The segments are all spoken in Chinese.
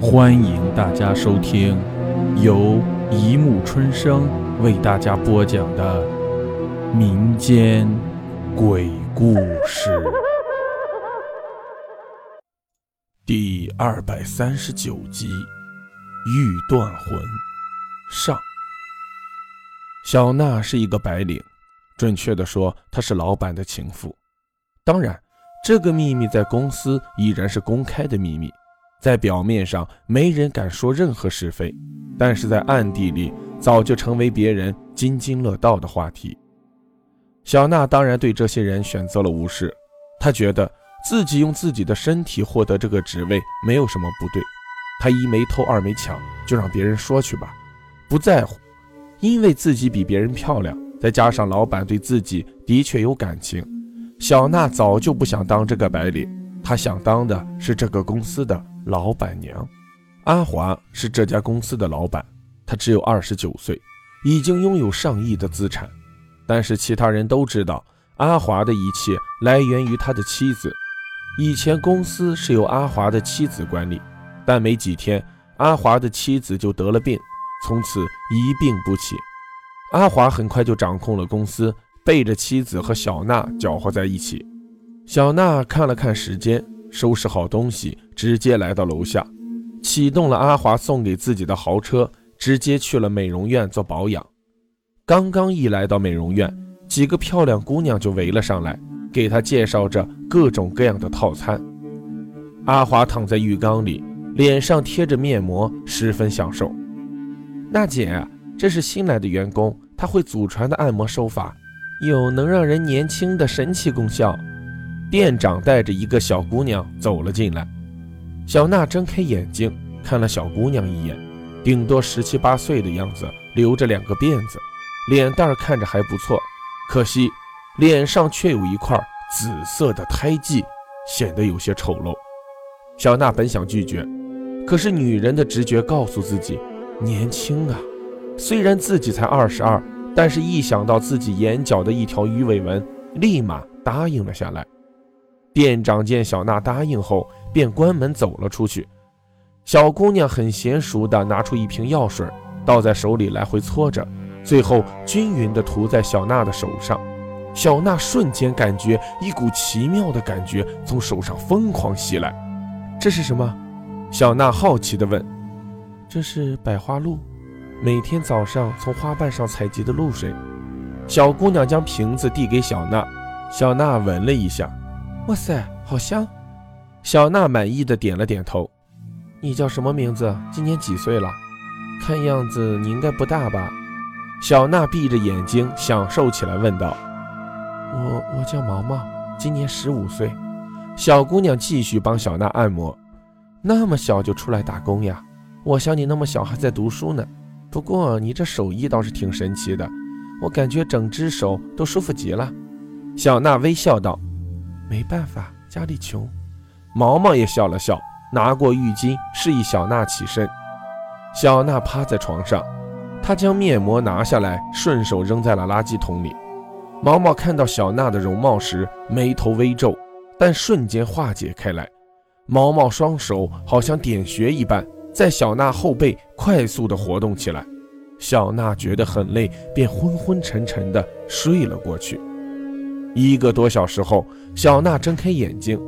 欢迎大家收听由一木春生为大家播讲的民间鬼故事第二百三十九集《欲断魂》上。小娜是一个白领，准确的说，她是老板的情妇。当然，这个秘密在公司依然是公开的秘密。在表面上，没人敢说任何是非，但是在暗地里，早就成为别人津津乐道的话题。小娜当然对这些人选择了无视，她觉得自己用自己的身体获得这个职位没有什么不对。她一没偷，二没抢，就让别人说去吧，不在乎。因为自己比别人漂亮，再加上老板对自己的确有感情，小娜早就不想当这个白领，她想当的是这个公司的。老板娘阿华是这家公司的老板，他只有二十九岁，已经拥有上亿的资产。但是其他人都知道，阿华的一切来源于他的妻子。以前公司是由阿华的妻子管理，但没几天，阿华的妻子就得了病，从此一病不起。阿华很快就掌控了公司，背着妻子和小娜搅和在一起。小娜看了看时间。收拾好东西，直接来到楼下，启动了阿华送给自己的豪车，直接去了美容院做保养。刚刚一来到美容院，几个漂亮姑娘就围了上来，给他介绍着各种各样的套餐。阿华躺在浴缸里，脸上贴着面膜，十分享受。娜姐，这是新来的员工，他会祖传的按摩手法，有能让人年轻的神奇功效。店长带着一个小姑娘走了进来，小娜睁开眼睛看了小姑娘一眼，顶多十七八岁的样子，留着两个辫子，脸蛋看着还不错，可惜脸上却有一块紫色的胎记，显得有些丑陋。小娜本想拒绝，可是女人的直觉告诉自己，年轻啊，虽然自己才二十二，但是一想到自己眼角的一条鱼尾纹，立马答应了下来。店长见小娜答应后，便关门走了出去。小姑娘很娴熟地拿出一瓶药水，倒在手里来回搓着，最后均匀地涂在小娜的手上。小娜瞬间感觉一股奇妙的感觉从手上疯狂袭来。这是什么？小娜好奇地问。这是百花露，每天早上从花瓣上采集的露水。小姑娘将瓶子递给小娜，小娜闻了一下。哇塞，好香！小娜满意的点了点头。你叫什么名字？今年几岁了？看样子你应该不大吧？小娜闭着眼睛享受起来，问道。我我叫毛毛，今年十五岁。小姑娘继续帮小娜按摩。那么小就出来打工呀？我想你那么小还在读书呢。不过你这手艺倒是挺神奇的，我感觉整只手都舒服极了。小娜微笑道。没办法，家里穷。毛毛也笑了笑，拿过浴巾示意小娜起身。小娜趴在床上，她将面膜拿下来，顺手扔在了垃圾桶里。毛毛看到小娜的容貌时，眉头微皱，但瞬间化解开来。毛毛双手好像点穴一般，在小娜后背快速地活动起来。小娜觉得很累，便昏昏沉沉地睡了过去。一个多小时后，小娜睁开眼睛，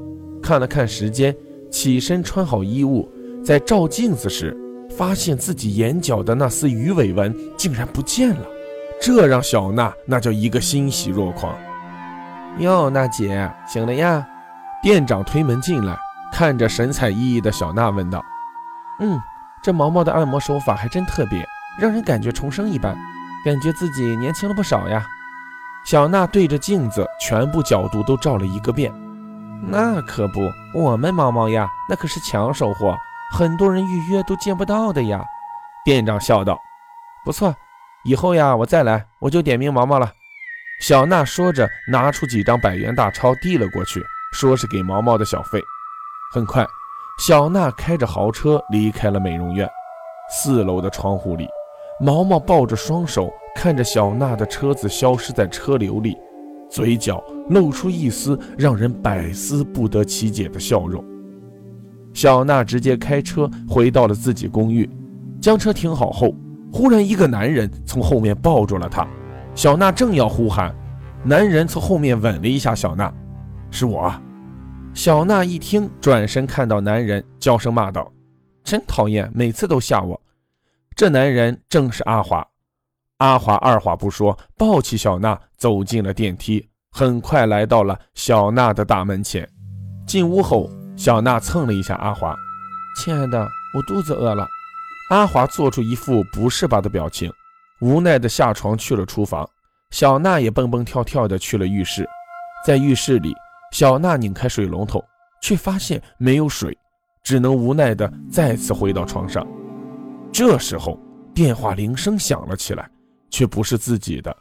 看了看时间，起身穿好衣物，在照镜子时，发现自己眼角的那丝鱼尾纹竟然不见了，这让小娜那叫一个欣喜若狂。哟，娜姐醒了呀？店长推门进来，看着神采奕奕的小娜问道：“嗯，这毛毛的按摩手法还真特别，让人感觉重生一般，感觉自己年轻了不少呀。”小娜对着镜子，全部角度都照了一个遍。那可不，我们毛毛呀，那可是抢手货，很多人预约都见不到的呀。店长笑道：“不错，以后呀，我再来，我就点名毛毛了。”小娜说着，拿出几张百元大钞递了过去，说是给毛毛的小费。很快，小娜开着豪车离开了美容院。四楼的窗户里，毛毛抱着双手。看着小娜的车子消失在车流里，嘴角露出一丝让人百思不得其解的笑容。小娜直接开车回到了自己公寓，将车停好后，忽然一个男人从后面抱住了她。小娜正要呼喊，男人从后面吻了一下小娜：“是我。”小娜一听，转身看到男人，娇声骂道：“真讨厌，每次都吓我。”这男人正是阿华。阿华二话不说，抱起小娜走进了电梯，很快来到了小娜的大门前。进屋后，小娜蹭了一下阿华：“亲爱的，我肚子饿了。”阿华做出一副不是吧的表情，无奈的下床去了厨房。小娜也蹦蹦跳跳的去了浴室，在浴室里。小娜拧开水龙头，却发现没有水，只能无奈的再次回到床上。这时候，电话铃声响了起来，却不是自己的。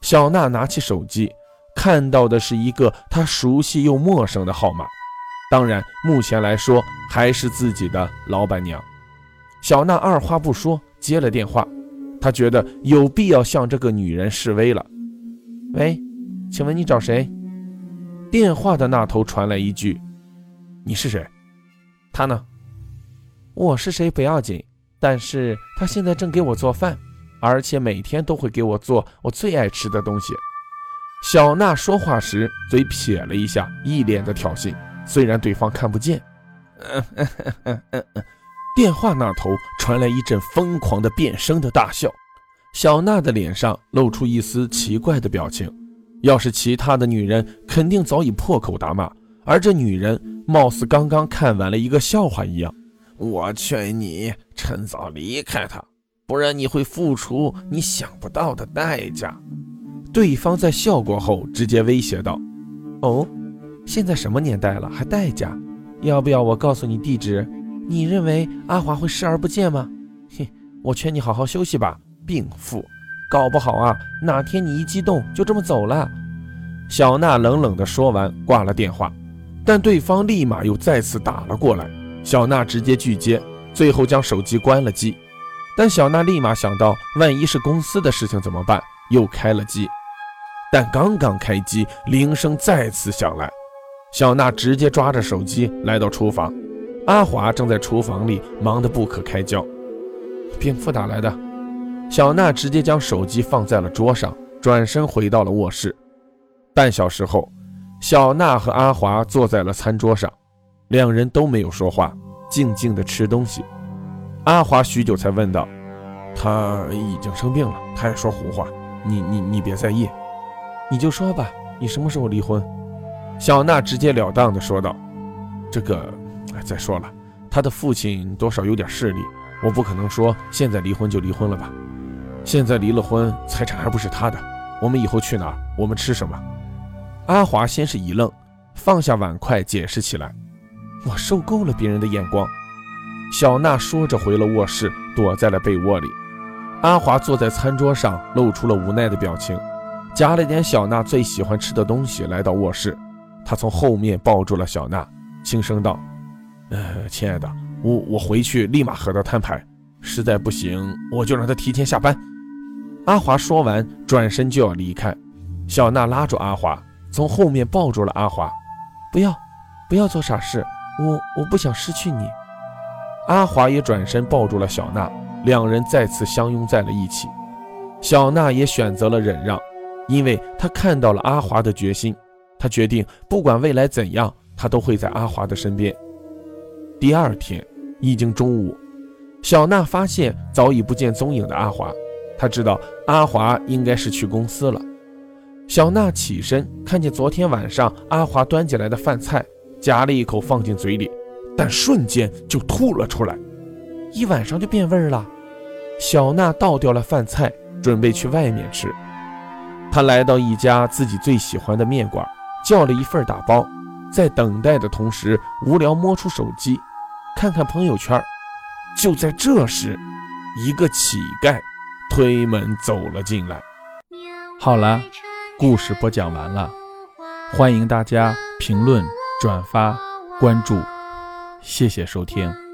小娜拿起手机，看到的是一个她熟悉又陌生的号码。当然，目前来说还是自己的老板娘。小娜二话不说接了电话，她觉得有必要向这个女人示威了。喂，请问你找谁？电话的那头传来一句：“你是谁？他呢？我是谁不要紧，但是他现在正给我做饭，而且每天都会给我做我最爱吃的东西。”小娜说话时嘴撇了一下，一脸的挑衅，虽然对方看不见。电话那头传来一阵疯狂的变声的大笑，小娜的脸上露出一丝奇怪的表情。要是其他的女人，肯定早已破口大骂，而这女人貌似刚刚看完了一个笑话一样。我劝你趁早离开他，不然你会付出你想不到的代价。对方在笑过后直接威胁道：“哦，现在什么年代了，还代价？要不要我告诉你地址？你认为阿华会视而不见吗？嘿，我劝你好好休息吧，病妇。”搞不好啊，哪天你一激动就这么走了。小娜冷冷地说完，挂了电话。但对方立马又再次打了过来，小娜直接拒接，最后将手机关了机。但小娜立马想到，万一是公司的事情怎么办？又开了机。但刚刚开机，铃声再次响来，小娜直接抓着手机来到厨房，阿华正在厨房里忙得不可开交。病妇打来的。小娜直接将手机放在了桌上，转身回到了卧室。半小时后，小娜和阿华坐在了餐桌上，两人都没有说话，静静的吃东西。阿华许久才问道：“他已经生病了，他也说胡话，你你你别在意，你就说吧，你什么时候离婚？”小娜直截了当的说道：“这个，再说了，他的父亲多少有点势力，我不可能说现在离婚就离婚了吧。”现在离了婚，财产还不是他的。我们以后去哪儿？我们吃什么？阿华先是一愣，放下碗筷，解释起来：“我受够了别人的眼光。”小娜说着回了卧室，躲在了被窝里。阿华坐在餐桌上，露出了无奈的表情，夹了点小娜最喜欢吃的东西，来到卧室。他从后面抱住了小娜，轻声道：“呃，亲爱的，我我回去立马和他摊牌，实在不行，我就让他提前下班。”阿华说完，转身就要离开。小娜拉住阿华，从后面抱住了阿华。不要，不要做傻事，我我不想失去你。阿华也转身抱住了小娜，两人再次相拥在了一起。小娜也选择了忍让，因为她看到了阿华的决心。她决定，不管未来怎样，她都会在阿华的身边。第二天，已经中午，小娜发现早已不见踪影的阿华。她知道阿华应该是去公司了。小娜起身，看见昨天晚上阿华端进来的饭菜，夹了一口放进嘴里，但瞬间就吐了出来，一晚上就变味了。小娜倒掉了饭菜，准备去外面吃。她来到一家自己最喜欢的面馆，叫了一份打包，在等待的同时，无聊摸出手机，看看朋友圈。就在这时，一个乞丐。推门走了进来。好了，故事播讲完了，欢迎大家评论、转发、关注，谢谢收听。